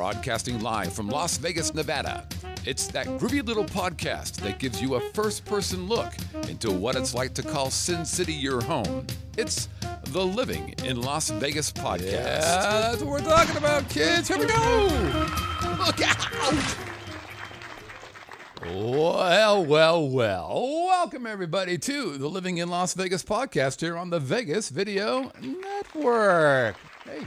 broadcasting live from Las Vegas, Nevada. It's that groovy little podcast that gives you a first person look into what it's like to call Sin City your home. It's the Living in Las Vegas podcast. Yeah, that's what we're talking about, kids. Here we go. Look out! Well, well, well. Welcome, everybody, to the Living in Las Vegas podcast here on the Vegas Video Network. Hey,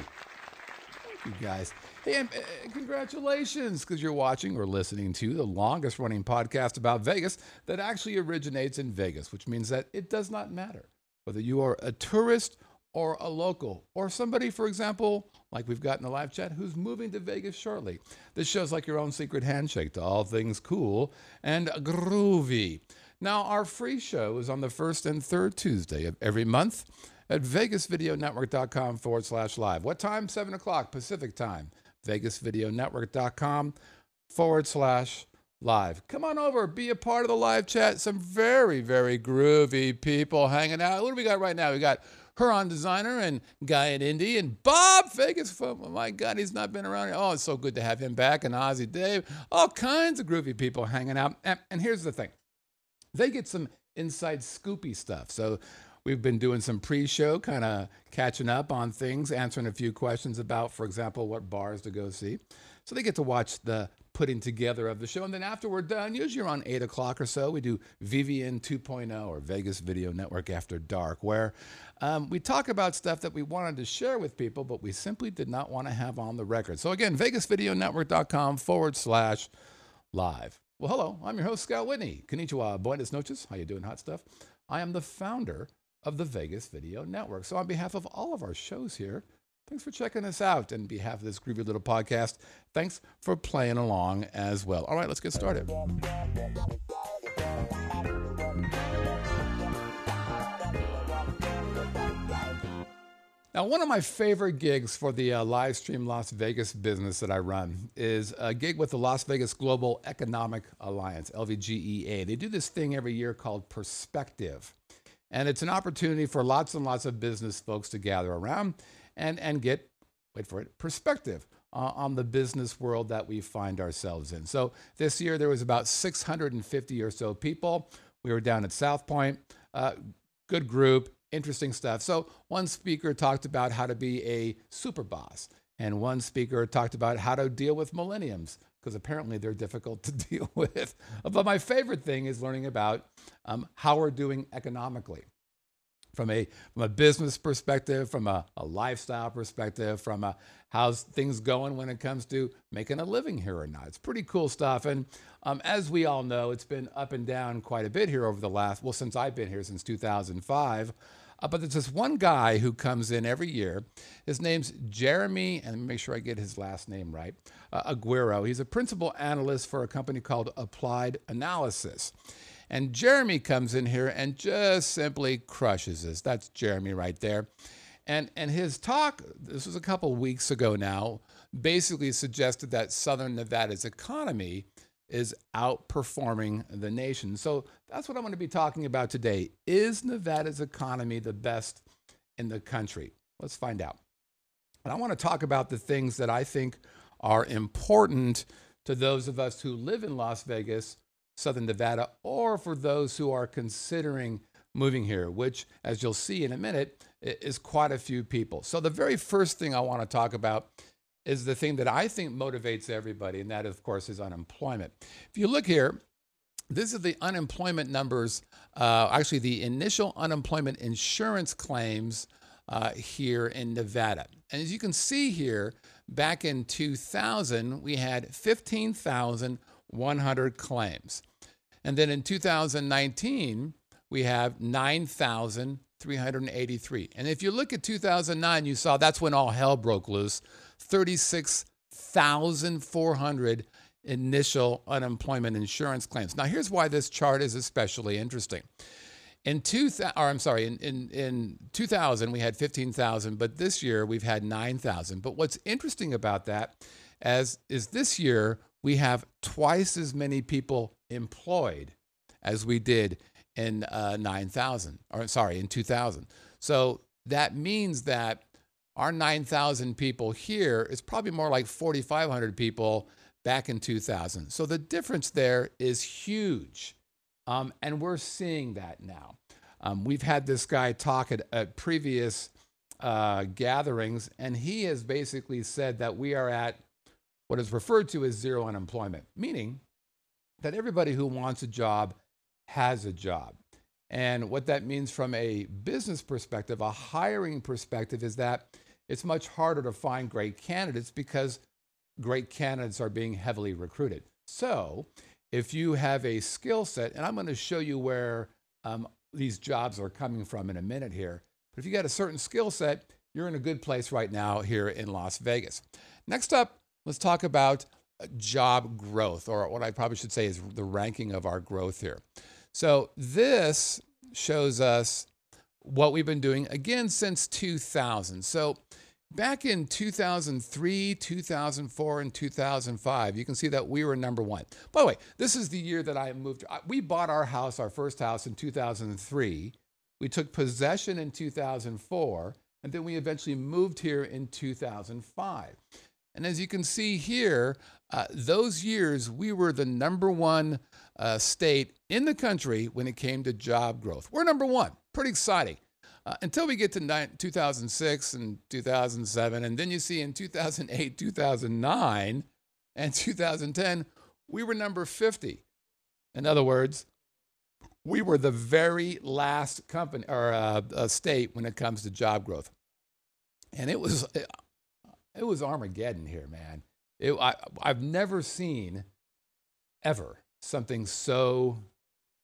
thank you guys. And, uh, congratulations, because you're watching or listening to the longest running podcast about Vegas that actually originates in Vegas, which means that it does not matter whether you are a tourist or a local or somebody, for example, like we've got in the live chat, who's moving to Vegas shortly. This show's like your own secret handshake to all things cool and groovy. Now, our free show is on the first and third Tuesday of every month at vegasvideonetwork.com forward slash live. What time? 7 o'clock Pacific time. vegasvideonetwork.com forward slash live. Come on over, be a part of the live chat. Some very, very groovy people hanging out. What do we got right now? We got Huron designer and guy in Indy and Bob Vegas. Oh my God, he's not been around. Oh, it's so good to have him back. And Ozzy Dave, all kinds of groovy people hanging out. And, and here's the thing they get some inside scoopy stuff. So we've been doing some pre-show, kind of catching up on things, answering a few questions about, for example, what bars to go see. So they get to watch the putting together of the show. And then after we're done, usually around 8 o'clock or so, we do VVN 2.0 or Vegas Video Network After Dark, where um, we talk about stuff that we wanted to share with people, but we simply did not want to have on the record. So again, vegasvideonetwork.com forward slash live. Well, hello, I'm your host, Scott Whitney. Konnichiwa, buenas noches. How you doing, hot stuff? I am the founder of the Vegas Video Network. So on behalf of all of our shows here, Thanks for checking us out. And behalf of this groovy little podcast, thanks for playing along as well. All right, let's get started. Now, one of my favorite gigs for the uh, live stream Las Vegas business that I run is a gig with the Las Vegas Global Economic Alliance, LVGEA. They do this thing every year called Perspective. And it's an opportunity for lots and lots of business folks to gather around and, and get, wait for it, perspective uh, on the business world that we find ourselves in. So this year there was about 650 or so people. We were down at South Point. Uh, good group, interesting stuff. So one speaker talked about how to be a super boss, and one speaker talked about how to deal with millenniums because apparently they're difficult to deal with. But my favorite thing is learning about um, how we're doing economically from a from a business perspective, from a, a lifestyle perspective, from a how's things going when it comes to making a living here or not. It's pretty cool stuff. And um, as we all know, it's been up and down quite a bit here over the last well since I've been here since 2005. Uh, but there's this one guy who comes in every year. His name's Jeremy, and make sure I get his last name right. Uh, Aguero. He's a principal analyst for a company called Applied Analysis. And Jeremy comes in here and just simply crushes us. That's Jeremy right there. And, and his talk, this was a couple weeks ago now, basically suggested that Southern Nevada's economy is outperforming the nation. So that's what I'm going to be talking about today. Is Nevada's economy the best in the country? Let's find out. And I want to talk about the things that I think are important to those of us who live in Las Vegas Southern Nevada, or for those who are considering moving here, which, as you'll see in a minute, is quite a few people. So, the very first thing I want to talk about is the thing that I think motivates everybody, and that, of course, is unemployment. If you look here, this is the unemployment numbers, uh, actually, the initial unemployment insurance claims uh, here in Nevada. And as you can see here, back in 2000, we had 15,000. 100 claims. And then in 2019, we have 9,383. And if you look at 2009, you saw that's when all hell broke loose 36,400 initial unemployment insurance claims. Now, here's why this chart is especially interesting. In two, or I'm sorry, in, in, in 2000, we had 15,000, but this year we've had 9,000. But what's interesting about that as is this year we have twice as many people employed as we did in uh, 9,000, or sorry, in 2000. So that means that Our 9,000 people here is probably more like 4,500 people back in 2000. So the difference there is huge. Um, and we're seeing that now. Um, we've had this guy talk at, at previous uh, gatherings, and he has basically said that we are at what is referred to as zero unemployment, meaning that everybody who wants a job has a job. And what that means from a business perspective, a hiring perspective, is that it's much harder to find great candidates because great candidates are being heavily recruited. So, if you have a skill set, and I'm going to show you where um, these jobs are coming from in a minute here, but if you got a certain skill set, you're in a good place right now here in Las Vegas. Next up, let's talk about uh, job growth, or what I probably should say is the ranking of our growth here. So, this shows us what we've been doing again since 2000. So, Back in 2003, 2004, and 2005, you can see that we were number one. By the way, this is the year that I moved. We bought our house, our first house, in 2003. We took possession in 2004, and then we eventually moved here in 2005. And as you can see here, uh, those years we were the number one uh, state in the country when it came to job growth. We're number one. Pretty exciting uh, until we get to 2006 and 2007. And then you see in 2008, 2009, and 2010, we were number 50. In other words, we were the very last company or uh, uh, state when it comes to job growth. And it was, it was Armageddon here, man. It, I, I've never seen ever something so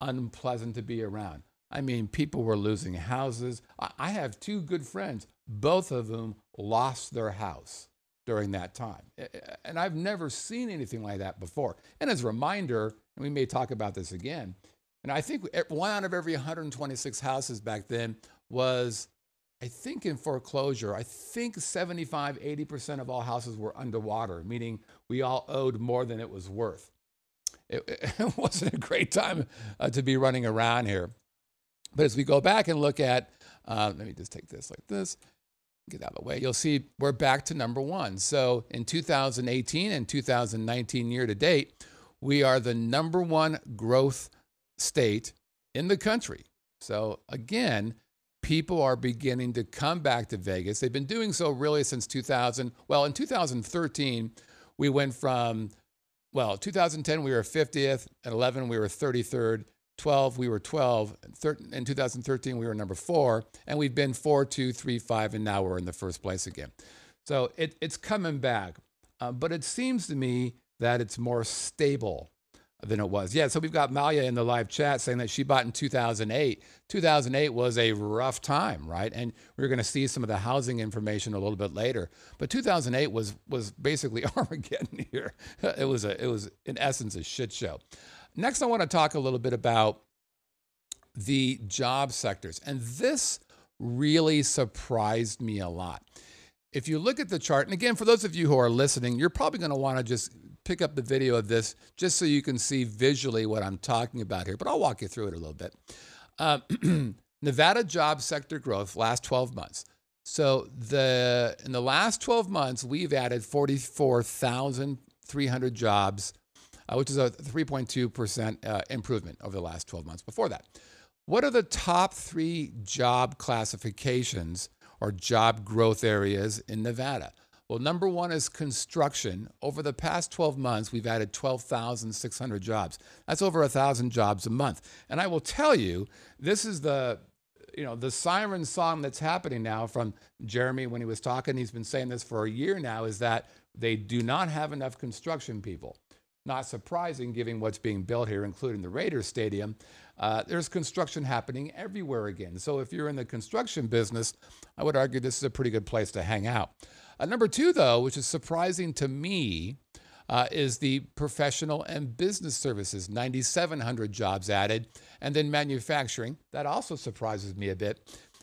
unpleasant to be around. I mean, people were losing houses. I have two good friends, both of whom lost their house during that time. And I've never seen anything like that before. And as a reminder, and we may talk about this again, and I think one out of every 126 houses back then was, I think, in foreclosure. I think 75, 80% of all houses were underwater, meaning we all owed more than it was worth. It, it wasn't a great time uh, to be running around here. But as we go back and look at, uh, let me just take this like this, get out of the way, you'll see we're back to number one. So in 2018 and 2019 year to date, we are the number one growth state in the country. So again, people are beginning to come back to Vegas. They've been doing so really since 2000. Well, in 2013, we went from, well, 2010, we were 50th, and 11, we were 33rd. 12, we were 12. and In 2013, we were number four, and we've been four, two, three, five, and now we're in the first place again. So it, it's coming back. Uh, but it seems to me that it's more stable than it was. Yeah, so we've got Malia in the live chat saying that she bought in 2008. 2008 was a rough time, right? And we're going to see some of the housing information a little bit later. But 2008 was was basically Armageddon here. It was a it was in essence a shit show. Next, I want to talk a little bit about the job sectors. And this really surprised me a lot. If you look at the chart, and again, for those of you who are listening, you're probably going to want to just pick up the video of this just so you can see visually what I'm talking about here, but I'll walk you through it a little bit. Uh, Nevada job sector growth last 12 months. So the in the last 12 months, we've added 44,300 jobs uh, which is a 3.2% uh, improvement over the last 12 months before that. What are the top three job classifications or job growth areas in Nevada? Well, number one is construction. Over the past 12 months, we've added 12,600 jobs. That's over 1,000 jobs a month. And I will tell you, this is the you know the siren song that's happening now from Jeremy when he was talking. He's been saying this for a year now. Is that they do not have enough construction people. Not surprising, given what's being built here, including the Raiders Stadium. Uh, there's construction happening everywhere again. So if you're in the construction business, I would argue this is a pretty good place to hang out. Uh, number two, though, which is surprising to me, uh, is the professional and business services, 9,700 jobs added. And then manufacturing, that also surprises me a bit,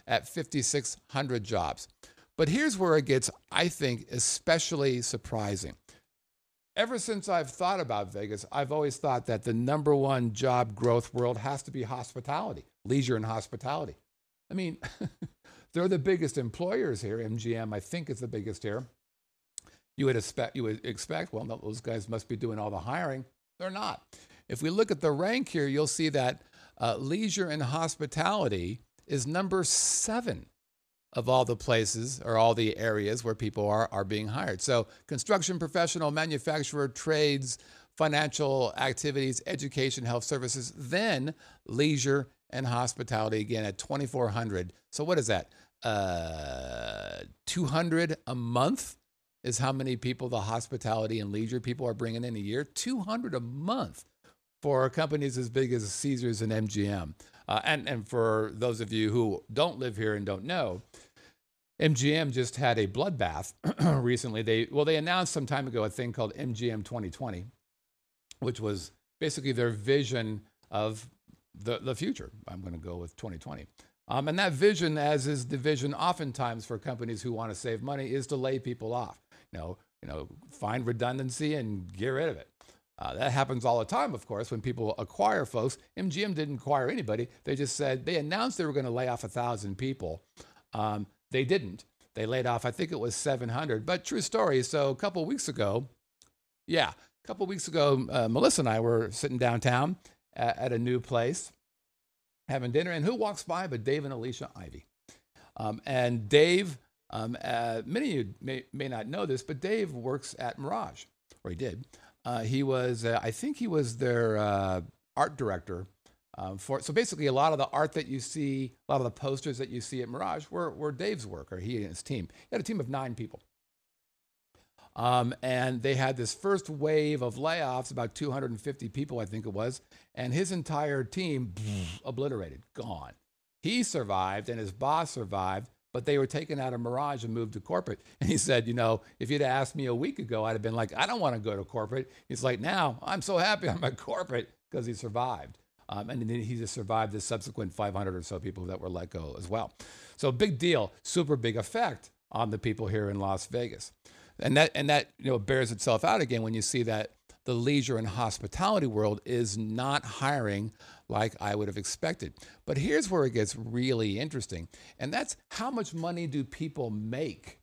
at 5,600 jobs. But here's where it gets, I think, especially surprising ever since I've thought about Vegas, I've always thought that the number one job growth world has to be hospitality, leisure and hospitality. I mean, they're the biggest employers here. MGM, I think, is the biggest here. You would expect, you would expect, well, those guys must be doing all the hiring. They're not. If we look at the rank here, you'll see that uh, leisure and hospitality is number seven of all the places or all the areas where people are, are being hired. So, construction professional, manufacturer, trades, financial activities, education, health services, then leisure and hospitality again at 2,400. So, what is that? Uh, 200 a month is how many people the hospitality and leisure people are bringing in a year. 200 a month for companies as big as Caesars and MGM. Uh, and, and for those of you who don't live here and don't know, MGM just had a bloodbath recently. They well, they announced some time ago a thing called MGM 2020, which was basically their vision of the, the future. I'm going to go with 2020. Um, and that vision, as is the vision oftentimes for companies who want to save money, is to lay people off. You know, you know, find redundancy and get rid of it. Uh, that happens all the time, of course, when people acquire folks. MGM didn't acquire anybody. They just said they announced they were going to lay off a thousand people. Um, they didn't. They laid off, I think it was 700. But true story. So a couple weeks ago, yeah, a couple weeks ago, uh, Melissa and I were sitting downtown at, at, a new place having dinner, and who walks by but Dave and Alicia Ivy? Um, and Dave, um, uh, many of you may, may not know this, but Dave works at Mirage, or he did. Uh, he was, uh, I think he was their uh, art director um, for so basically a lot of the art that you see, a lot of the posters that you see at Mirage were, were Dave's work or he and his team. He had a team of nine people. Um, and they had this first wave of layoffs, about 250 people, I think it was, and his entire team obliterated, gone. He survived and his boss survived, but they were taken out of Mirage and moved to corporate. And he said, You know, if you'd asked me a week ago, I'd have been like, I don't want to go to corporate. He's like, Now I'm so happy I'm at corporate because he survived. Um, and then he just survived the subsequent 500 or so people that were let go as well. So big deal, super big effect on the people here in Las Vegas. And that, and that you know, bears itself out again when you see that the leisure and hospitality world is not hiring like I would have expected. But here's where it gets really interesting, and that's how much money do people make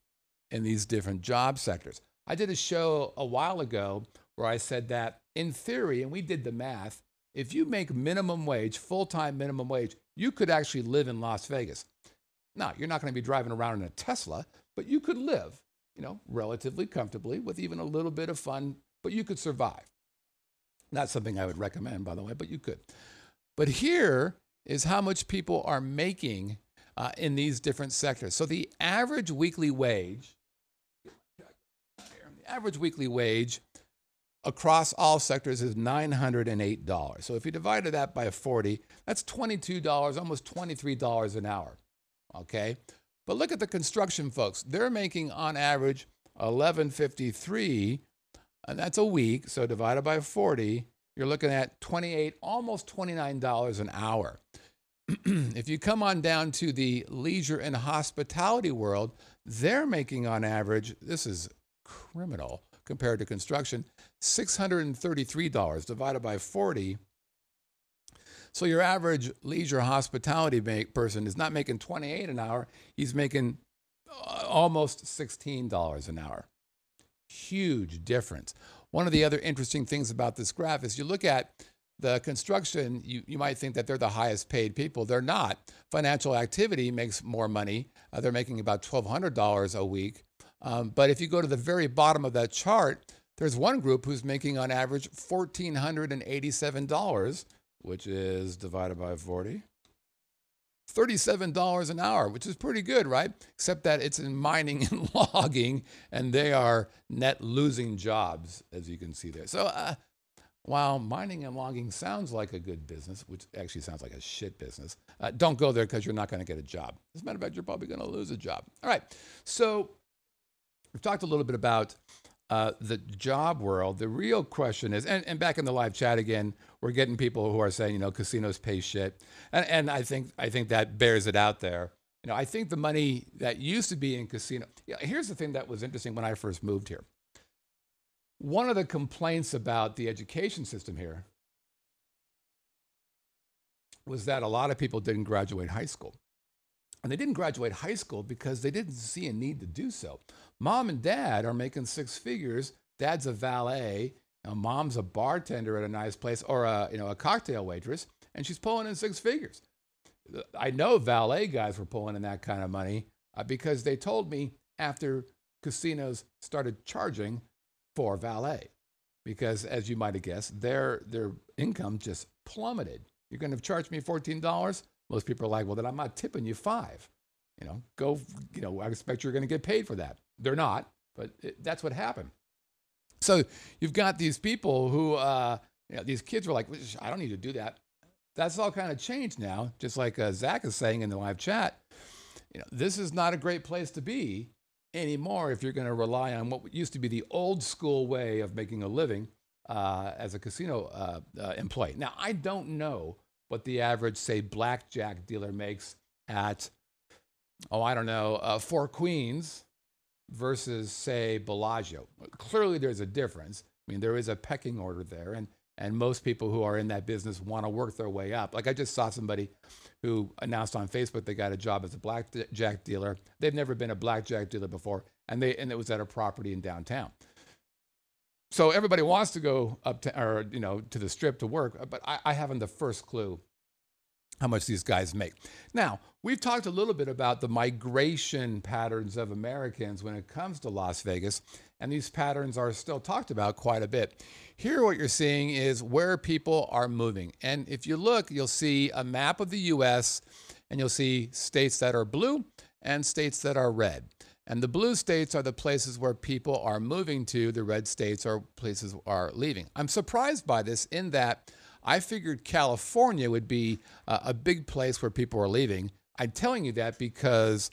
in these different job sectors? I did a show a while ago where I said that in theory, and we did the math, if you make minimum wage, full time minimum wage, you could actually live in Las Vegas. Now, you're not going to be driving around in a Tesla, but you could live, you know, relatively comfortably with even a little bit of fun, but you could survive. Not something I would recommend, by the way, but you could. But here is how much people are making uh, in these different sectors. So the average weekly wage, the average weekly wage across all sectors is $908. So if you divided that by 40, that's $22, almost $23 an hour. Okay? But look at the construction folks. They're making on average 1153 and that's a week, so divided by 40, you're looking at 28 almost $29 an hour. if you come on down to the leisure and hospitality world, they're making on average, this is criminal, compared to construction, $633 divided by 40. So your average leisure hospitality person is not making 28 an hour, he's making uh, almost $16 an hour. Huge difference. One of the other interesting things about this graph is you look at the construction, you, you might think that they're the highest paid people. They're not. Financial activity makes more money. Uh, they're making about $1,200 a week. Um, but if you go to the very bottom of that chart, there's one group who's making on average $1,487, which is divided by 40. $37 an hour, which is pretty good, right? Except that it's in mining and logging, and they are net losing jobs, as you can see there. So, uh, while mining and logging sounds like a good business, which actually sounds like a shit business, uh, don't go there because you're not going to get a job. As a matter of fact, you're probably going to lose a job. All right. So, We've talked a little bit about uh, the job world. The real question is, and, and back in the live chat again, we're getting people who are saying, you know, casinos pay shit, and, and I think I think that bears it out there. You know, I think the money that used to be in casino. Yeah, here's the thing that was interesting when I first moved here. One of the complaints about the education system here was that a lot of people didn't graduate high school. And they didn't graduate high school because they didn't see a need to do so. Mom and dad are making six figures. Dad's a valet. Know, mom's a bartender at a nice place or a, you know, a cocktail waitress, and she's pulling in six figures. I know valet guys were pulling in that kind of money uh, because they told me after casinos started charging for valet because as you might have guessed their their income just plummeted you're going to charge me $14 most people are like well then i'm not tipping you five you know go you know i expect you're going to get paid for that. They're not but it, that's what happened. So you've got these people who uh, you know, these kids were like i don't need to do that. That's all kind of changed now just like uh, zach is saying in the live chat. You know this is not a great place to be anymore if you're going to rely on what used to be the old school way of making a living uh, as a casino uh, uh, employee. Now, I don't know what the average, say, blackjack dealer makes at, oh, I don't know, uh, Four Queens versus, say, Bellagio. Clearly, there's a difference. I mean, there is a pecking order there, and and most people who are in that business want to work their way up. Like I just saw somebody who announced on Facebook they got a job as a blackjack dealer. They've never been a blackjack dealer before, and they and it was at a property in downtown. So everybody wants to go up to or you know to the strip to work, but I, I haven't the first clue how much these guys make. Now, we've talked a little bit about the migration patterns of Americans when it comes to Las Vegas, and these patterns are still talked about quite a bit. Here, what you're seeing is where people are moving. And if you look, you'll see a map of the US and you'll see states that are blue and states that are red. And the blue states are the places where people are moving to, the red states are places are leaving. I'm surprised by this in that I figured California would be uh, a big place where people are leaving. I'm telling you that because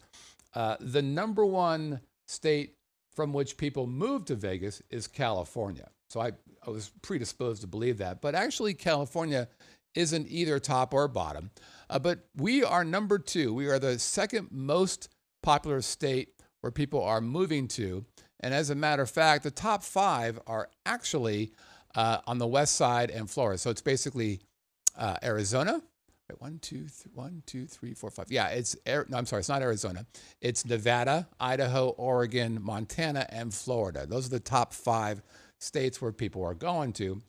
uh, the number one state from which people move to Vegas is California. So I, I was predisposed to believe that. But actually, California isn't either top or bottom. Uh, but we are number two. We are the second most popular state where people are moving to. And as a matter of fact, the top five are actually uh, on the west side and Florida. So it's basically uh, Arizona. Wait, one, two, th- one, two, three, four, five. Yeah, it's no, I'm sorry, it's not Arizona. It's Nevada, Idaho, Oregon, Montana, and Florida. Those are the top five states where people are going to.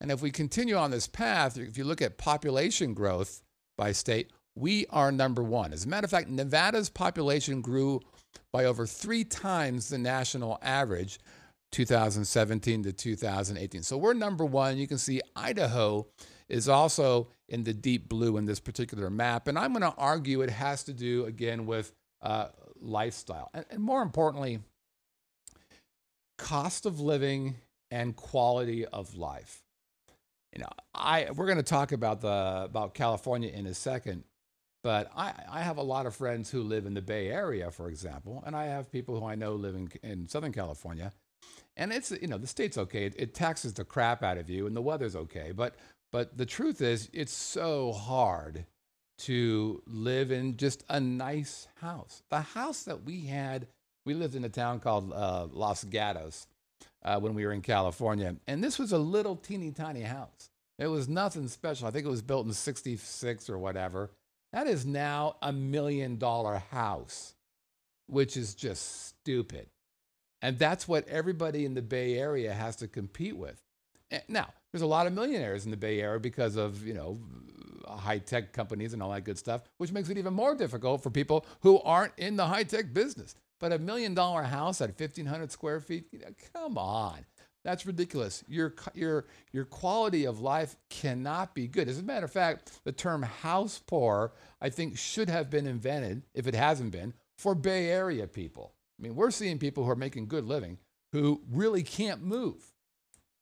And if we continue on this path, if you look at population growth by state, we are number one. As a matter of fact, Nevada's population grew by over three times the national average, 2017 to 2018. So we're number one. You can see Idaho is also in the deep blue in this particular map. And I'm going to argue it has to do, again, with uh, lifestyle. And, and more importantly, cost of living and quality of life. You know, I we're going to talk about the about California in a second, but I, I have a lot of friends who live in the Bay Area, for example, and I have people who I know live in, in Southern California, and it's you know the state's okay. It, it taxes the crap out of you, and the weather's okay, but but the truth is, it's so hard to live in just a nice house. The house that we had, we lived in a town called uh, Los Gatos uh, when we were in California. And this was a little teeny tiny house. It was nothing special. I think it was built in 66 or whatever. That is now a million dollar house, which is just stupid. And that's what everybody in the Bay Area has to compete with. Eh, now, there's a lot of millionaires in the Bay Area because of, you know, high tech companies and all that good stuff, which makes it even more difficult for people who aren't in the high tech business. But a million dollar house at 1,500 square feet, come on. That's ridiculous. Your, your, your quality of life cannot be good. As a matter of fact, the term house poor, I think, should have been invented, if it hasn't been, for Bay Area people. I mean, we're seeing people who are making good living who really can't move.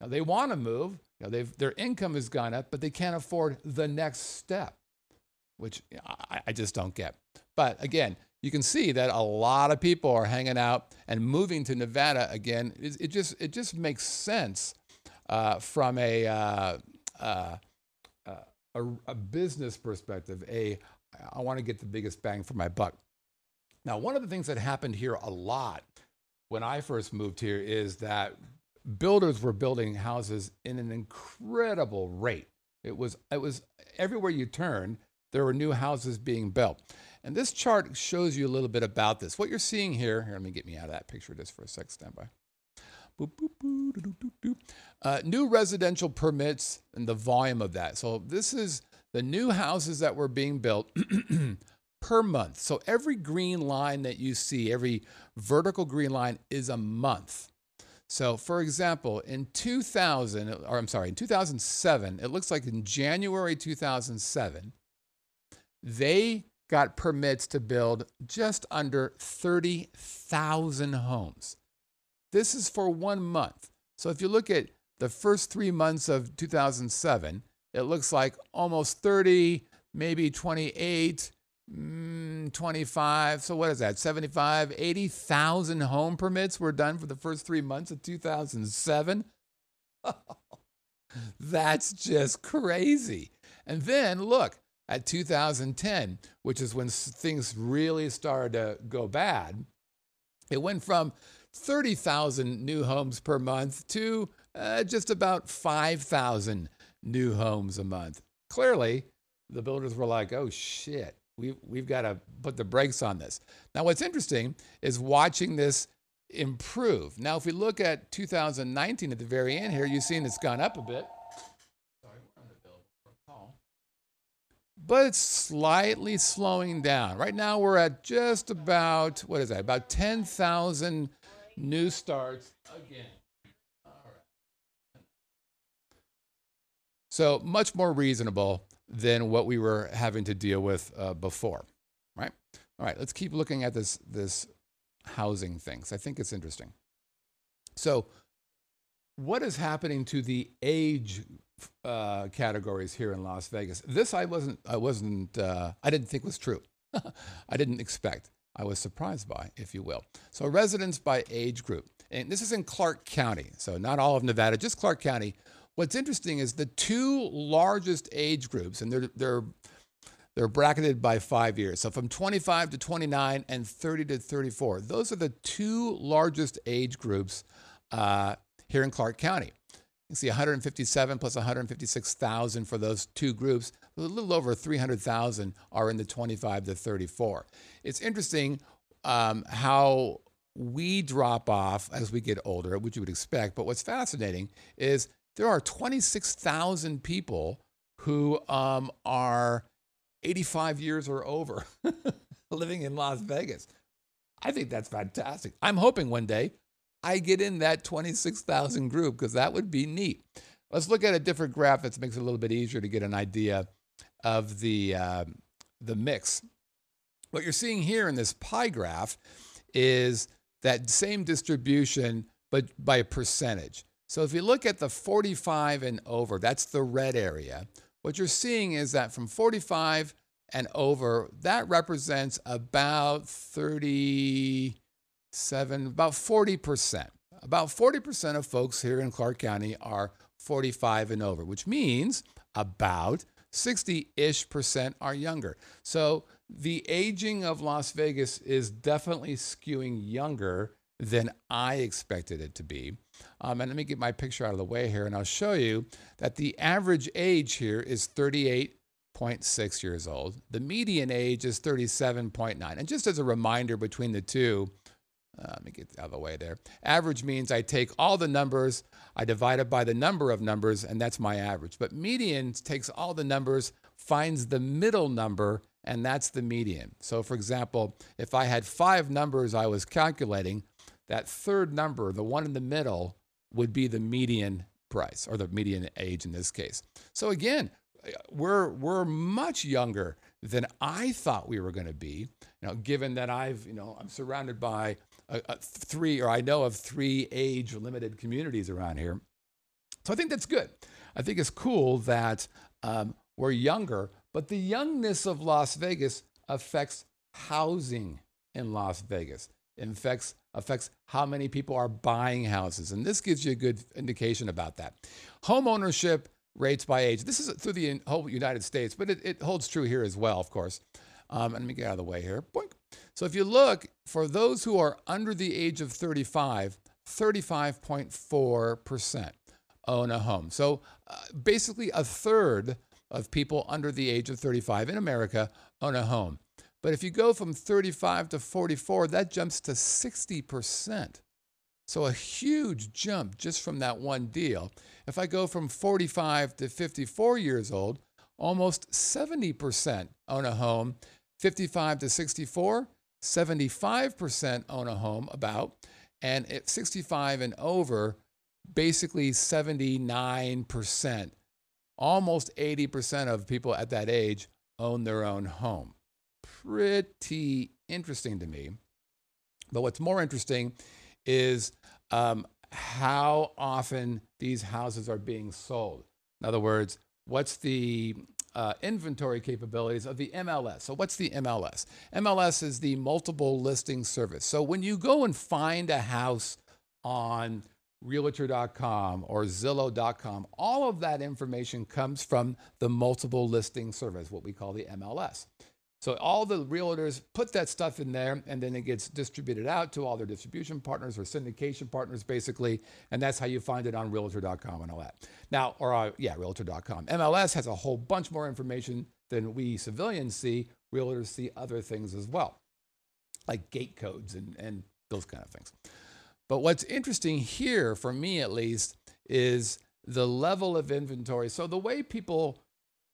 Now, they want to move, you know, their income has gone up, but they can't afford the next step, which I, I just don't get. But again, you can see that a lot of people are hanging out and moving to Nevada again. It, it just it just makes sense uh, from a, uh, uh, uh a, a business perspective. A I want to get the biggest bang for my buck. Now, one of the things that happened here a lot when I first moved here is that builders were building houses in an incredible rate. It was it was everywhere you turn, there were new houses being built. And this chart shows you a little bit about this. What you're seeing here, here, let me get me out of that picture just for a sec, stand by. Boop, boop, boop, uh, new residential permits and the volume of that. So this is the new houses that were being built per month. So every green line that you see, every vertical green line is a month. So, for example, in 2000, or I'm sorry, in 2007, it looks like in January 2007, they got permits to build just under 30,000 homes. This is for one month. So, if you look at the first three months of 2007, it looks like almost 30, maybe 28, Mm, 25. So what is that? 75, 80,000 home permits were done for the first three months of 2007. That's just crazy. And then look at 2010, which is when things really started to go bad. It went from 30,000 new homes per month to uh, just about 5,000 new homes a month. Clearly, the builders were like, oh shit, we, we've got to put the brakes on this. Now, what's interesting is watching this improve. Now, if we look at 2019 at the very end here, you've seen it's gone up a bit. Sorry, we're on the bill for a call. But it's slightly slowing down. Right now, we're at just about, what is that, about 10,000 new starts again. So much more reasonable than what we were having to deal with uh, before, right? All right, let's keep looking at this, this housing thing. I think it's interesting. So, what is happening to the age uh, categories here in Las Vegas? This I wasn't, I wasn't, uh, I didn't think was true. I didn't expect. I was surprised by, if you will. So, residents by age group. And this is in Clark County. So, not all of Nevada, just Clark County. What's interesting is the two largest age groups, and they're, they're, they're bracketed by five years. So from 25 to 29 and 30 to 34. Those are the two largest age groups uh, here in Clark County. You see 157 plus 156,000 for those two groups. A little over 300,000 are in the 25 to 34. It's interesting um, how we drop off as we get older, which you would expect. But what's fascinating is there are 26,000 people who um, are 85 years or over living in Las Vegas. I think that's fantastic. I'm hoping one day I get in that 26,000 group because that would be neat. Let's look at a different graph that makes it a little bit easier to get an idea of the, uh, the mix. What you're seeing here in this pie graph is that same distribution, but by a percentage. So if you look at the 45 and over, that's the red area. What you're seeing is that from 45 and over, that represents about 37, about 40%. About 40% of folks here in Clark County are 45 and over, which means about 60 ish percent are younger. So the aging of Las Vegas is definitely skewing younger than I expected it to be. Um, and let me get my picture out of the way here, and I'll show you that the average age here is 38.6 years old. The median age is 37.9. And just as a reminder between the two, uh, let me get out of the way there. Average means I take all the numbers, I divide it by the number of numbers, and that's my average. But median takes all the numbers, finds the middle number, and that's the median. So, for example, if I had five numbers I was calculating, that third number, the one in the middle, would be the median price or the median age in this case. So again, we're we're much younger than I thought we were going to be. You know, given that I've you know I'm surrounded by a three or I know of three age limited communities around here. So I think that's good. I think it's cool that um, we're younger, but the youngness of Las Vegas affects housing in Las Vegas. It affects affects how many people are buying houses. And this gives you a good indication about that. Home ownership rates by age. This is through the whole United States, but it, it holds true here as well, of course. Um, let me get out of the way here. Boink. So if you look, for those who are under the age of 35, 35.4% own a home. So uh, basically, a third of people under the age of 35 in America own a home. But if you go from 35 to 44, that jumps to 60%. So a huge jump just from that one deal. If I go from 45 to 54 years old, almost 70% own a home. 55 to 64, 75% own a home about. And at 65 and over, basically 79%. Almost 80% of people at that age own their own home. Pretty interesting to me. But what's more interesting is um, how often these houses are being sold. In other words, what's the uh, inventory capabilities of the MLS. So, what's the MLS? MLS is the multiple listing service. So, when you go and find a house on Realtor.com or Zillow.com, all of that information comes from the multiple listing service, what we call the MLS. So all the realtors put that stuff in there and then it gets distributed out to all their distribution partners or syndication partners basically. And that's how you find it on realtor.com and all that. Now, or uh, yeah, realtor.com. MLS has a whole bunch more information than we civilians see. Realtors see other things as well, like gate codes and, and those kind of things. But what's interesting here, for me at least, is the level of inventory. So the way people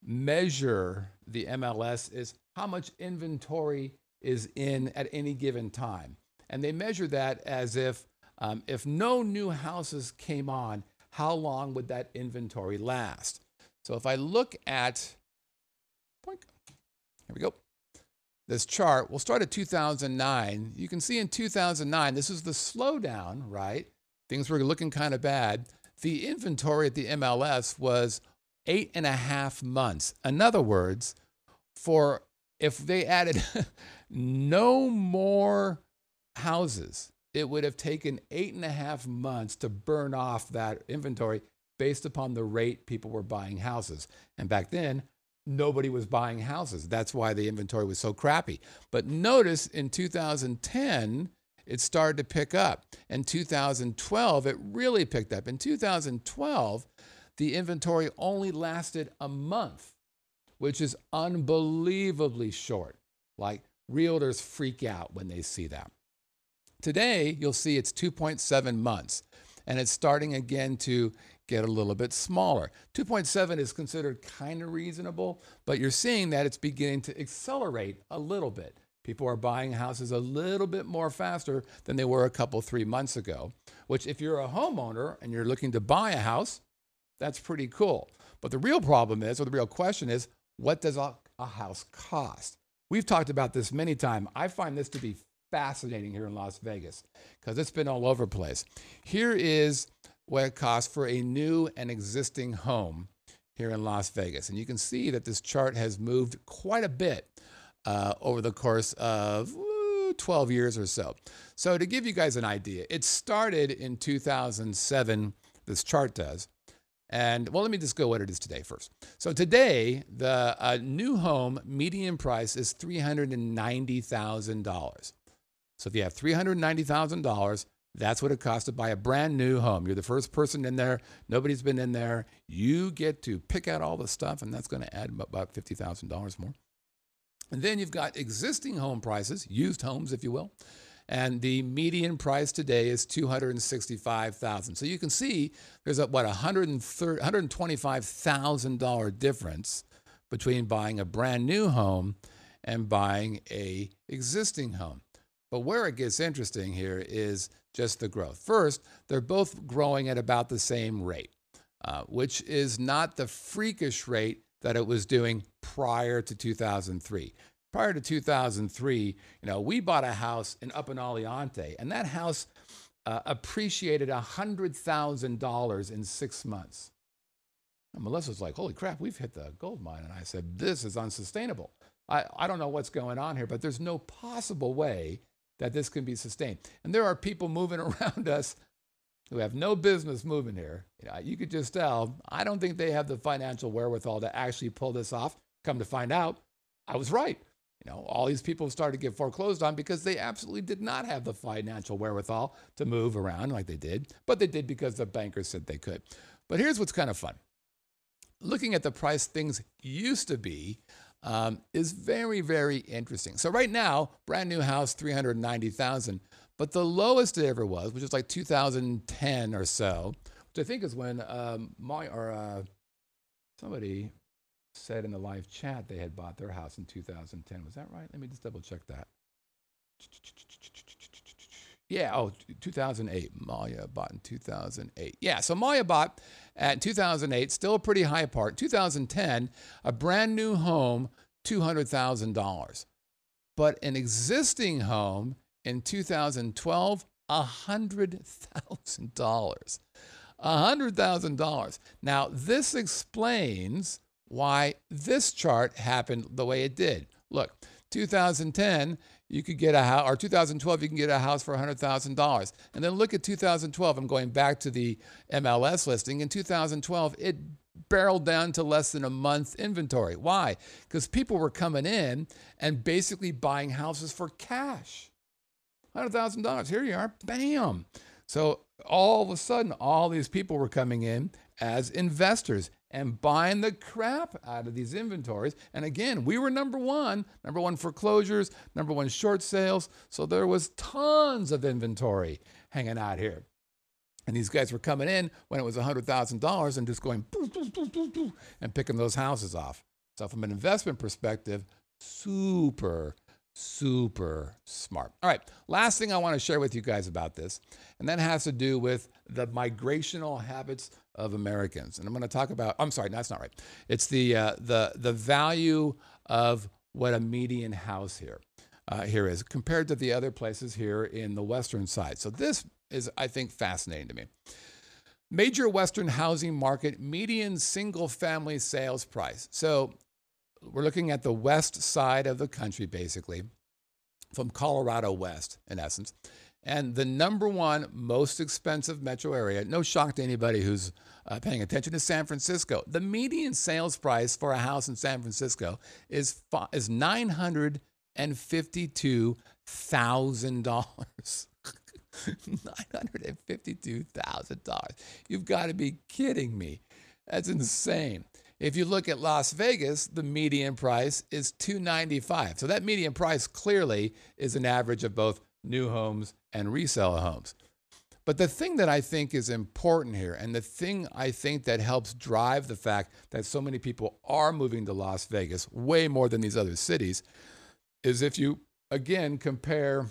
measure the MLS is how much inventory is in at any given time. And they measure that as if um, if no new houses came on, how long would that inventory last? So if I look at, here we go, this chart, we'll start at 2009. You can see in 2009, this is the slowdown, right? Things were looking kind of bad. The inventory at the MLS was eight and a half months. In other words, for if they added no more houses, it would have taken eight and a half months to burn off that inventory based upon the rate people were buying houses. And back then, nobody was buying houses. That's why the inventory was so crappy. But notice in 2010, it started to pick up. In 2012, it really picked up. In 2012, the inventory only lasted a month which is unbelievably short. Like realtors freak out when they see that. Today, you'll see it's 2.7 months, and it's starting again to get a little bit smaller. 2.7 is considered kind of reasonable, but you're seeing that it's beginning to accelerate a little bit. People are buying houses a little bit more faster than they were a couple, three months ago, which, if you're a homeowner and you're looking to buy a house, that's pretty cool. But the real problem is, or the real question is, what does a, a house cost? We've talked about this many times. I find this to be fascinating here in Las Vegas because it's been all over the place. Here is what it costs for a new and existing home here in Las Vegas. And you can see that this chart has moved quite a bit uh, over the course of 12 years or so. So, to give you guys an idea, it started in 2007, this chart does, and well, let me just go what it is today first. So today, the uh, new home median price is $390,000. So if you have $390,000, that's what it costs to buy a brand new home. You're the first person in there. Nobody's been in there. You get to pick out all the stuff, and that's going to add about $50,000 more. And then you've got existing home prices, used homes, if you will and the median price today is 265,000. So you can see there's a what a $125,000 difference between buying a brand new home and buying a existing home. But where it gets interesting here is just the growth. First, they're both growing at about the same rate, uh, which is not the freakish rate that it was doing prior to 2003 prior to 2003, you know, we bought a house in Up in Aliante, and that house uh, appreciated $100,000 in six months. And Melissa's like, holy crap, we've hit the gold mine. And I said, this is unsustainable. I, I don't know what's going on here, but there's no possible way that this can be sustained. And there are people moving around us who have no business moving here. You, know, you could just tell, I don't think they have the financial wherewithal to actually pull this off. Come to find out, I was right. You know, all these people started to get foreclosed on because they absolutely did not have the financial wherewithal to move around like they did, but they did because the bankers said they could. But here's what's kind of fun. Looking at the price things used to be um, is very, very interesting. So right now, brand new house, 390,000. But the lowest it ever was, which is like 2010 or so, which I think is when um, my or uh, somebody said in the live chat they had bought their house in 2010. Was that right? Let me just double check that. Yeah, oh, 2008. Maya bought in 2008. Yeah, so Maya bought at 2008, still a pretty high part. 2010, a brand new home, $200,000. But an existing home in 2012, $100,000. $100,000. Now, this explains why this chart happened the way it did. Look, 2010, you could get a house, or 2012, you can get a house for $100,000. And then look at 2012. I'm going back to the MLS listing. In 2012, it barreled down to less than a month inventory. Why? Because people were coming in and basically buying houses for cash. $100,000. Here you are. Bam. So all of a sudden, all these people were coming in as investors and buying the crap out of these inventories. And again, we were number one, number one foreclosures, number one short sales. So there was tons of inventory hanging out here. And these guys were coming in when it was $100,000 and just going boo, boo, boo, and picking those houses off. So, from an investment perspective, super, super smart. All right, last thing I want to share with you guys about this, and that has to do with the migrational habits of Americans. And I'm going to talk about. I'm sorry, that's not right. It's the uh, the the value of what a median house here uh, here is compared to the other places here in the western side. So this is, I think, fascinating to me. Major Western housing market median single family sales price. So we're looking at the west side of the country, basically, from Colorado West, in essence. And the number one most expensive metro area, no shock to anybody who's uh, paying attention, is San Francisco. The median sales price for a house in San Francisco is, is $952,000. $952,000. You've got to be kidding me. That's insane. If you look at Las Vegas, the median price is 295. So that median price clearly is an average of both new homes and resale homes. But the thing that I think is important here, and the thing I think that helps drive the fact that so many people are moving to Las Vegas way more than these other cities, is if you again compare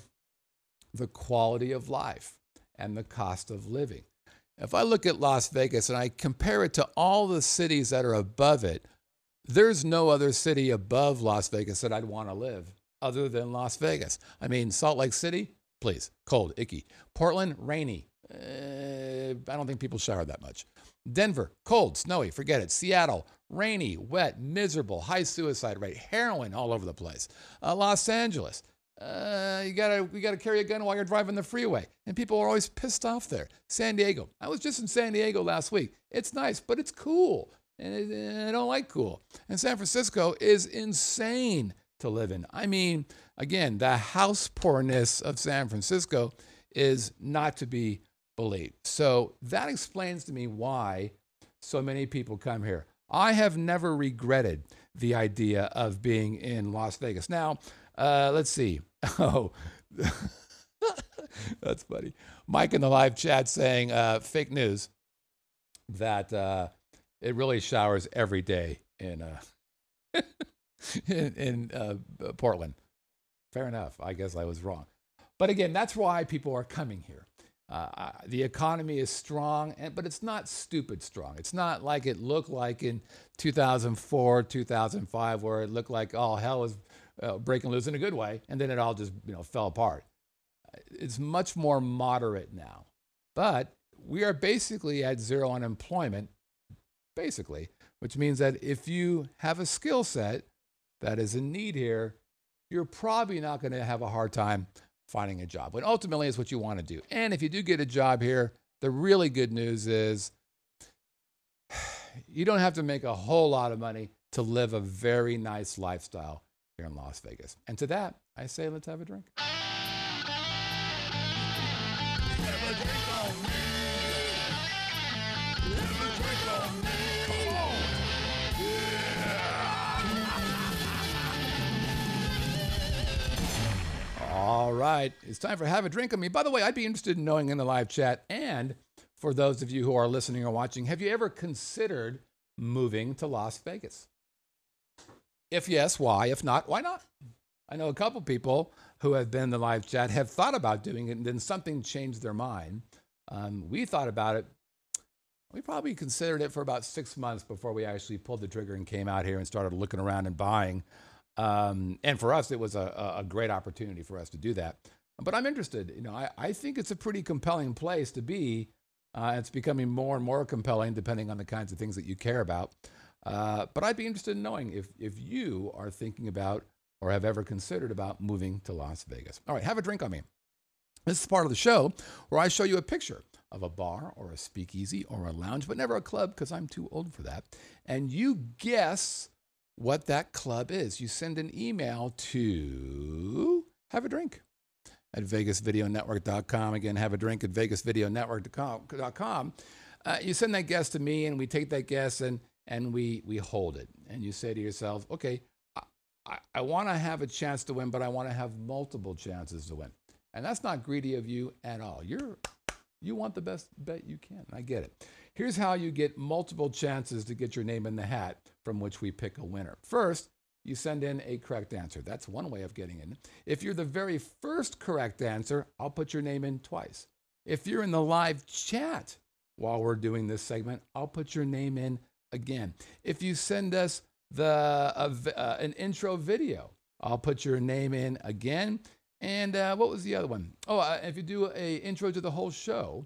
the quality of life and the cost of living. If I look at Las Vegas and I compare it to all the cities that are above it, there's no other city above Las Vegas that I'd want to live other than Las Vegas. I mean, Salt Lake City, please, cold, icky. Portland, rainy. Uh, I don't think people shower that much. Denver, cold, snowy, forget it. Seattle, rainy, wet, miserable, high suicide rate, heroin all over the place. Uh, Los Angeles, uh, you gotta we gotta carry a gun while you're driving the freeway, and people are always pissed off there. San Diego. I was just in San Diego last week. It's nice, but it's cool, and it, I don't like cool. And San Francisco is insane to live in. I mean, again, the house poorness of San Francisco is not to be believed. So that explains to me why so many people come here. I have never regretted the idea of being in Las Vegas. Now, uh, let's see. Oh, that's funny. Mike in the live chat saying uh, fake news that uh, it really showers every day in uh, in, in uh, Portland. Fair enough. I guess I was wrong. But again, that's why people are coming here. Uh, the economy is strong, but it's not stupid strong. It's not like it looked like in 2004, 2005, where it looked like all hell was uh, breaking loose in a good way, and then it all just you know fell apart. It's much more moderate now, but we are basically at zero unemployment, basically, which means that if you have a skill set that is in need here, you're probably not going to have a hard time finding a job. But ultimately, it's what you want to do. And if you do get a job here, the really good news is you don't have to make a whole lot of money to live a very nice lifestyle here in Las Vegas. And to that, I say, let's have a drink. All right, it's time for Have a Drink of Me. By the way, I'd be interested in knowing in the live chat, and for those of you who are listening or watching, have you ever considered moving to Las Vegas? If yes, why? If not, why not? I know a couple people who have been in the live chat have thought about doing it and then something changed their mind. Um, we thought about it. We probably considered it for about six months before we actually pulled the trigger and came out here and started looking around and buying. Um, and for us, it was a, a great opportunity for us to do that. But I'm interested. You know, I, I think it's a pretty compelling place to be. Uh, it's becoming more and more compelling depending on the kinds of things that you care about. Uh, but I'd be interested in knowing if, if you are thinking about or have ever considered about moving to Las Vegas. All right, have a drink on me. This is part of the show where I show you a picture of a bar or a speakeasy or a lounge, but never a club because I'm too old for that. And you guess what that club is. You send an email to have a drink at vegasvideonetwork.com. Again, have a drink at vegasvideonetwork.com. Uh, you send that guess to me, and we take that guess and, and we, we hold it. And you say to yourself, okay, I, I want to have a chance to win, but I want to have multiple chances to win. And that's not greedy of you at all. You're you want the best bet you can. I get it. Here's how you get multiple chances to get your name in the hat from which we pick a winner. First, you send in a correct answer. That's one way of getting in. If you're the very first correct answer, I'll put your name in twice. If you're in the live chat while we're doing this segment, I'll put your name in again. If you send us the uh, uh, an intro video. I'll put your name in again. And uh, what was the other one? Oh, uh, if you do a intro to the whole show,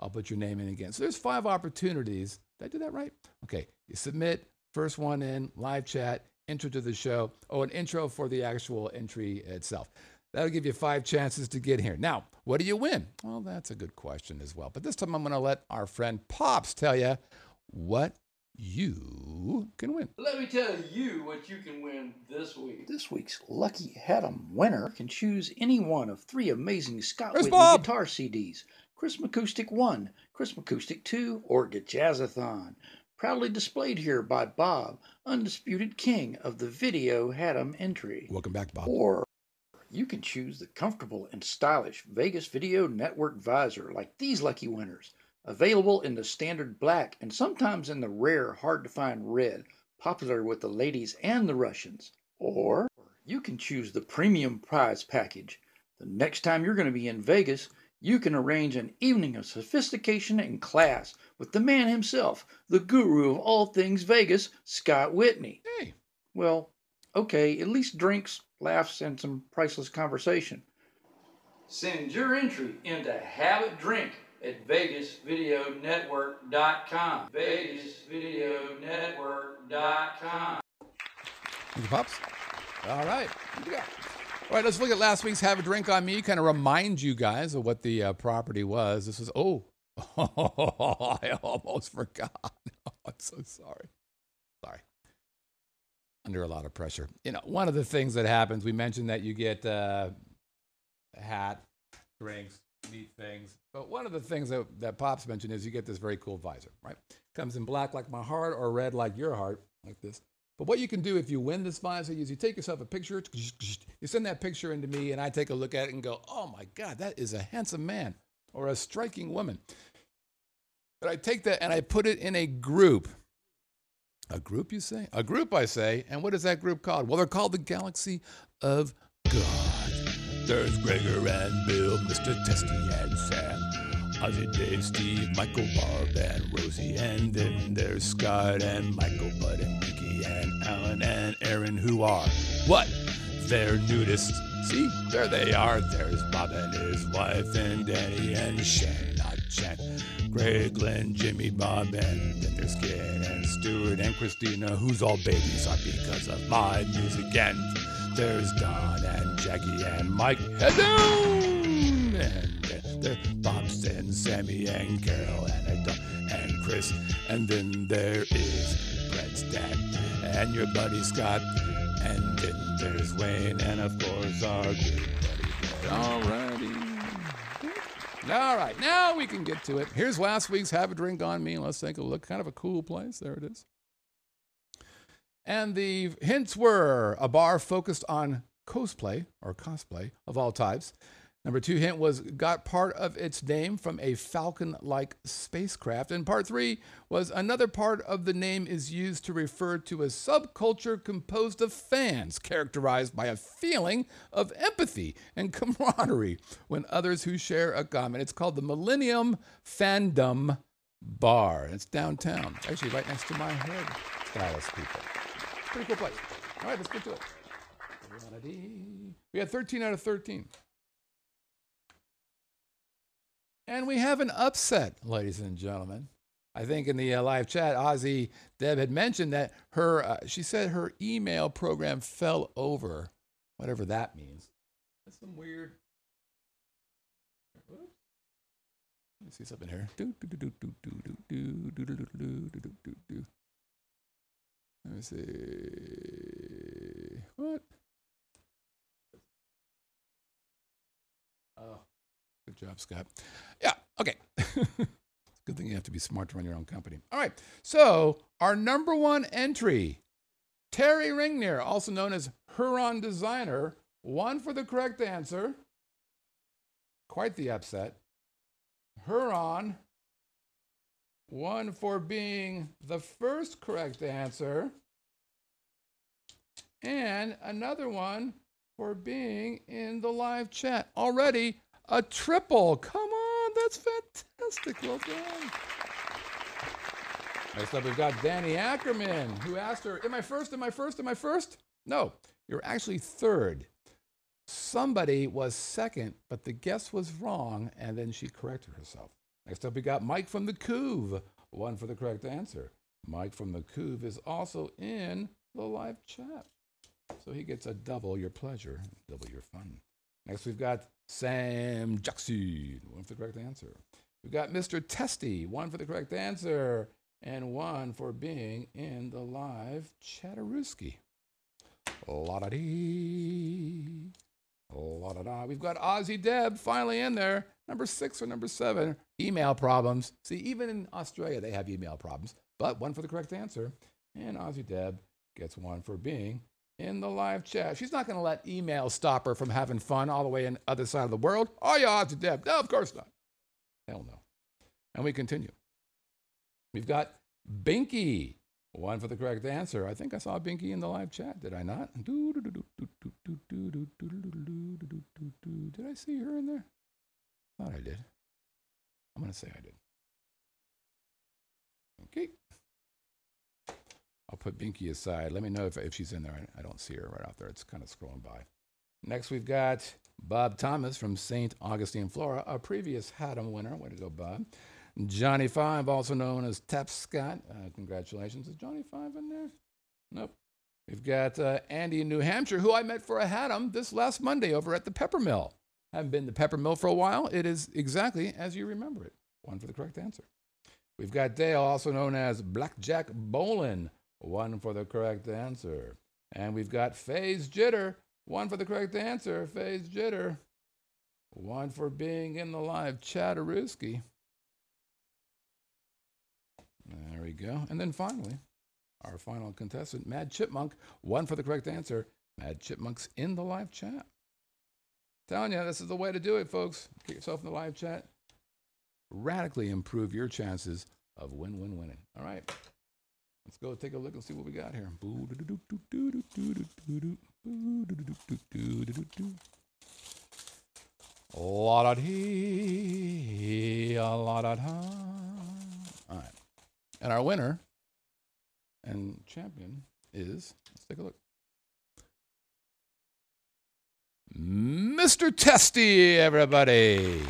I'll put your name in again. So there's five opportunities. Did I do that right? Okay. You submit, first one in, live chat, intro to the show. Oh, an intro for the actual entry itself. That'll give you five chances to get here. Now, what do you win? Well, that's a good question as well. But this time I'm going to let our friend Pops tell you what you can win. Let me tell you what you can win this week. This week's Lucky Haddam winner can choose any one of three amazing Scott Where's Whitney Bob? guitar CDs Christmas Acoustic 1, Christmas Acoustic 2, or Jazzathon. Proudly displayed here by Bob, undisputed king of the video Haddam entry. Welcome back, Bob. Or you can choose the comfortable and stylish Vegas Video Network visor like these lucky winners. Available in the standard black and sometimes in the rare, hard to find red, popular with the ladies and the Russians. Or you can choose the premium prize package. The next time you're going to be in Vegas, you can arrange an evening of sophistication and class with the man himself, the guru of all things Vegas, Scott Whitney. Hey, Well, okay, at least drinks, laughs, and some priceless conversation. Send your entry into Have a Drink at VegasVideoNetwork.com. VegasVideoNetwork.com. Thank you, Pops. All right. All right, let's look at last week's Have a Drink on Me, kind of remind you guys of what the uh, property was. This was, oh, I almost forgot. Oh, I'm so sorry. Sorry. Under a lot of pressure. You know, one of the things that happens, we mentioned that you get uh, a hat, drinks, neat things. But one of the things that, that Pops mentioned is you get this very cool visor, right? Comes in black like my heart or red like your heart, like this. But what you can do if you win this visor is you take yourself a picture, you send that picture into me, and I take a look at it and go, oh my God, that is a handsome man or a striking woman. But I take that and I put it in a group. A group, you say? A group, I say. And what is that group called? Well, they're called the Galaxy of God. There's Gregor and Bill, Mr. Testy and Sam. Ozzy, Dave, Steve, Michael, Bob, and Rosie. And then there's Scott and Michael, Bud, and Mickey, and Alan, and Aaron, who are what? They're nudists. See, there they are. There's Bob and his wife, and Danny and Shan, not Shan. Greg, Glenn, Jimmy, Bob, and then there's Ken and Stuart and Christina, who's all babies are because of my music. And there's Don and Jackie and Mike Hedon. And then there's Bobs and Sammy and Carol and Adon and Chris. And then there is Brett's dad and your buddy Scott. And then there's Wayne and of course our good buddy. Alrighty. All right, now we can get to it. Here's last week's Have a Drink on Me. Let's take a look. Kind of a cool place. There it is. And the hints were a bar focused on cosplay or cosplay of all types. Number two hint was got part of its name from a falcon like spacecraft. And part three was another part of the name is used to refer to a subculture composed of fans, characterized by a feeling of empathy and camaraderie when others who share a common. It's called the Millennium Fandom Bar. It's downtown, actually right next to my head stylist people. Pretty cool place. All right, let's get to it. We had 13 out of 13. And we have an upset, ladies and gentlemen. I think in the uh, live chat, Ozzy Deb had mentioned that her, uh, she said her email program fell over, whatever that means. That's some weird. Let me see something here. Let me see. What? Oh. Good job, Scott. Yeah, okay. Good thing you have to be smart to run your own company. All right, so our number one entry, Terry Ringnier, also known as Huron Designer, one for the correct answer. Quite the upset. Huron, one for being the first correct answer. And another one for being in the live chat. Already a triple. Come on, that's fantastic. Well done. Next up, we've got Danny Ackerman, who asked her, Am I first? Am I first? Am I first? No, you're actually third. Somebody was second, but the guess was wrong, and then she corrected herself. Next up, we got Mike from the Couve, one for the correct answer. Mike from the Couve is also in the live chat. So he gets a double your pleasure, double your fun. Next, we've got Sam Jackson, one for the correct answer. We've got Mr. Testy, one for the correct answer, and one for being in the live Chatterooski. La da dee. La da da. We've got Ozzy Deb finally in there. Number six or number seven. Email problems. See, even in Australia, they have email problems, but one for the correct answer. And Ozzy Deb gets one for being in the live chat. She's not going to let email stop her from having fun all the way in the other side of the world. Oh, yeah, odds of Deb. No, of course not. Hell no. And we continue. We've got Binky. One for the correct answer. I think I saw Binky in the live chat. Did I not? Did I see her in there? Thought I did. I'm going to say I did. Okay. I'll put Binky aside. Let me know if, if she's in there. I, don't see her right out there. It's kind of scrolling by. Next, we've got Bob Thomas from St. Augustine, Florida, a previous Haddam winner. Way to go, Bob. Johnny Five, also known as Tap Scott. Uh, congratulations. Is Johnny Five in there? Nope. We've got uh, Andy in New Hampshire, who I met for a Haddam this last Monday over at the Pepper Mill. Haven't been to Pepper Mill for a while. It is exactly as you remember it. One for the correct answer. We've got Dale, also known as Blackjack Bolin, one for the correct answer. And we've got phase jitter, one for the correct answer, phase jitter. One for being in the live Chatterooski. There we go. And then finally, our final contestant, Mad Chipmunk, one for the correct answer. Mad Chipmunk's in the live chat. Telling you, this is the way to do it, folks. Get yourself in the live chat. Radically improve your chances of win win winning. All right. Let's go take a look and see what we got here. La da dee, la da da. All right. And our winner and champion is, let's take a look. Mr. Testy, everybody.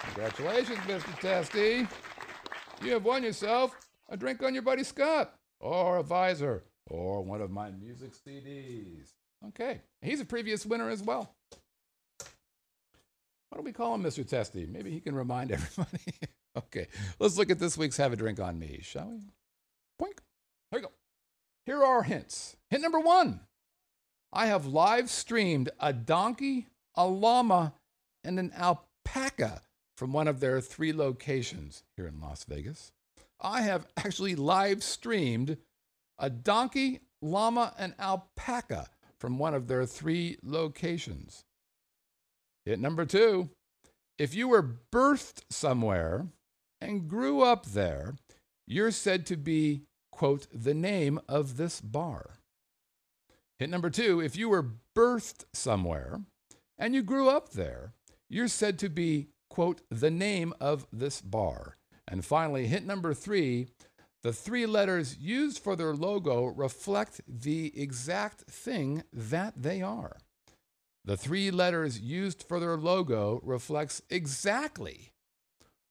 Congratulations, Mr. Testy. You have won yourself a drink on your buddy Scott, or a visor, or one of my music CDs. Okay, he's a previous winner as well. Why don't we call him Mr. Testy? Maybe he can remind everybody. okay, let's look at this week's Have a Drink on Me, shall we? Boink. Here we go. Here are our hints. Hint number one I have live streamed a donkey, a llama, and an alpaca from one of their three locations here in Las Vegas. I have actually live streamed a donkey, llama, and alpaca from one of their three locations. Hit number two if you were birthed somewhere and grew up there, you're said to be, quote, the name of this bar. Hit number two if you were birthed somewhere and you grew up there, you're said to be, quote, the name of this bar. And finally, hit number three the three letters used for their logo reflect the exact thing that they are. The three letters used for their logo reflects exactly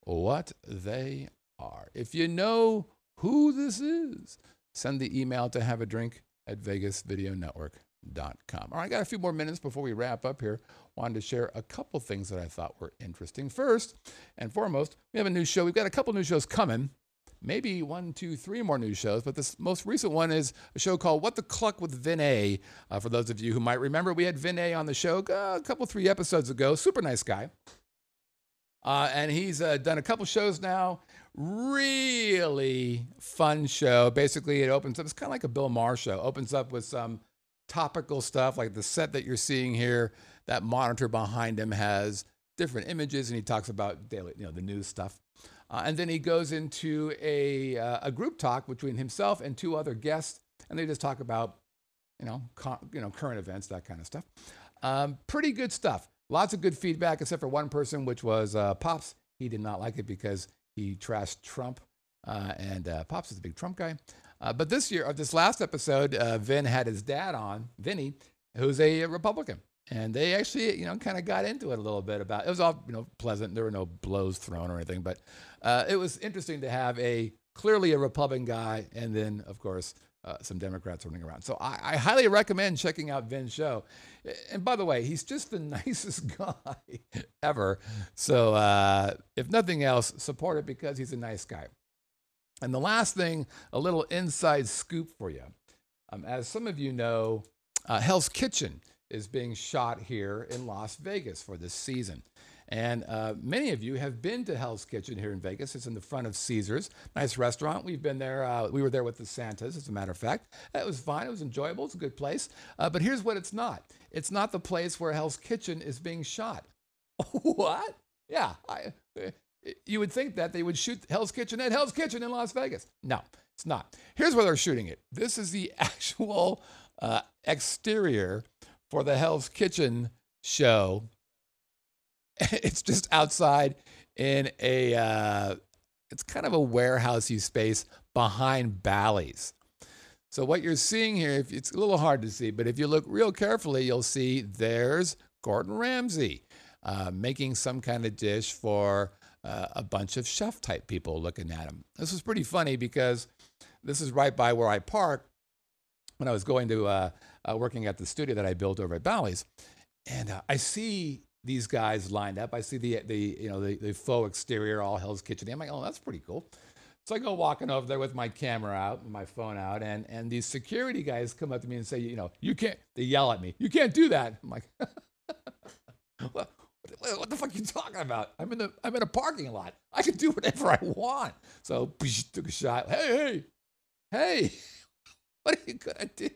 what they are. If you know who this is, send the email to have a drink at vegasvideonetwork.com. All right, I got a few more minutes before we wrap up here. Wanted to share a couple things that I thought were interesting. First and foremost, we have a new show. We've got a couple new shows coming maybe one, two, three more new shows. But this most recent one is a show called What the Cluck with Vin A. Uh, for those of you who might remember, we had Vin A on the show a couple, three episodes ago. Super nice guy. Uh, and he's uh, done a couple shows now. Really fun show. Basically, it opens up, it's kind of like a Bill Maher show. Opens up with some topical stuff like the set that you're seeing here. That monitor behind him has different images, and he talks about daily, you know, the news stuff. Uh, and then he goes into a, uh, a group talk between himself and two other guests, and they just talk about, you know, you know, current events, that kind of stuff. Um, pretty good stuff. Lots of good feedback, except for one person, which was uh, Pops. He did not like it because he trashed Trump, uh, and uh, Pops is a big Trump guy. Uh, but this year, or this last episode, Vin had his dad on, Vinny, who's a Republican and they actually you know kind of got into it a little bit about it was all you know pleasant there were no blows thrown or anything but uh, it was interesting to have a clearly a republican guy and then of course uh, some democrats running around. So I, I, highly recommend checking out vin's show. And by the way he's just the nicest guy ever. So uh, if nothing else support it because he's a nice guy. And the last thing a little inside scoop for you. Um, as some of you know uh, hell's kitchen is being shot here in Las Vegas for this season. And uh, many of you have been to Hell's Kitchen here in Vegas. It's in the front of Caesars. Nice restaurant. We've been there. Uh, we were there with the Santas, as a matter of fact. It was fine. It was enjoyable. It's a good place. Uh, but here's what it's not it's not the place where Hell's Kitchen is being shot. what? Yeah. I, uh, you would think that they would shoot Hell's Kitchen at Hell's Kitchen in Las Vegas. No, it's not. Here's where they're shooting it. This is the actual uh, exterior for the Hell's Kitchen show. It's just outside in a, uh, it's kind of a warehousey space behind Bally's. So what you're seeing here, it's a little hard to see, but if you look real carefully, you'll see there's Gordon Ramsay uh, making some kind of dish for uh, a bunch of chef type people looking at him. This was pretty funny because this is right by where I park when I was going to uh, uh, working at the studio that I built over at Bally's, and uh, I see these guys lined up. I see the the you know the, the faux exterior, all Hell's Kitchen. I'm like, oh, that's pretty cool. So I go walking over there with my camera out, my phone out, and and these security guys come up to me and say, you know, you can't. They yell at me, you can't do that. I'm like, what, what the fuck are you talking about? I'm in the I'm in a parking lot. I can do whatever I want. So took a shot. Hey, hey, hey, what are you gonna do?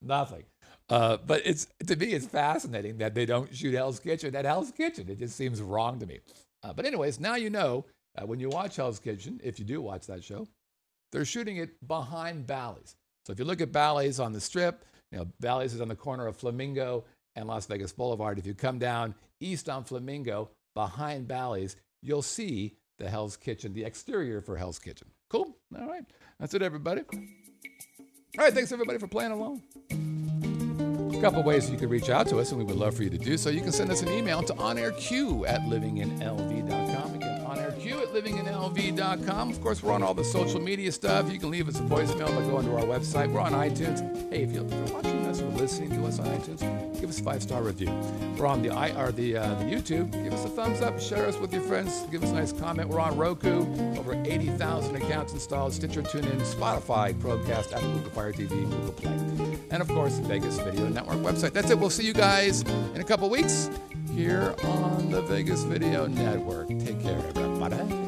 Nothing. Uh, but it's to me, it's fascinating that they don't shoot Hell's Kitchen at Hell's Kitchen. It just seems wrong to me. Uh, but anyways, now you know uh, when you watch Hell's Kitchen, if you do watch that show, they're shooting it behind Bally's. So if you look at Bally's on the Strip, you know Bally's is on the corner of Flamingo and Las Vegas Boulevard. If you come down east on Flamingo behind Bally's, you'll see the Hell's Kitchen, the exterior for Hell's Kitchen. Cool. All right, that's it, everybody. All right, thanks everybody for playing along. A couple ways you can reach out to us, and we would love for you to do so. You can send us an email to onairq at livinginlv.com. Livinginlv.com. Of course, we're on all the social media stuff. You can leave us a voicemail by going to our website. We're on iTunes. Hey, if you're watching us or listening to us on iTunes, give us a five star review. We're on the i or the uh, the YouTube. Give us a thumbs up. Share us with your friends. Give us a nice comment. We're on Roku. Over 80,000 accounts installed. Stitcher, TuneIn, Spotify, Chromecast, Apple, Google Fire TV, Google Play, and of course, the Vegas Video Network website. That's it. We'll see you guys in a couple weeks here on the Vegas Video Network. Take care, everybody.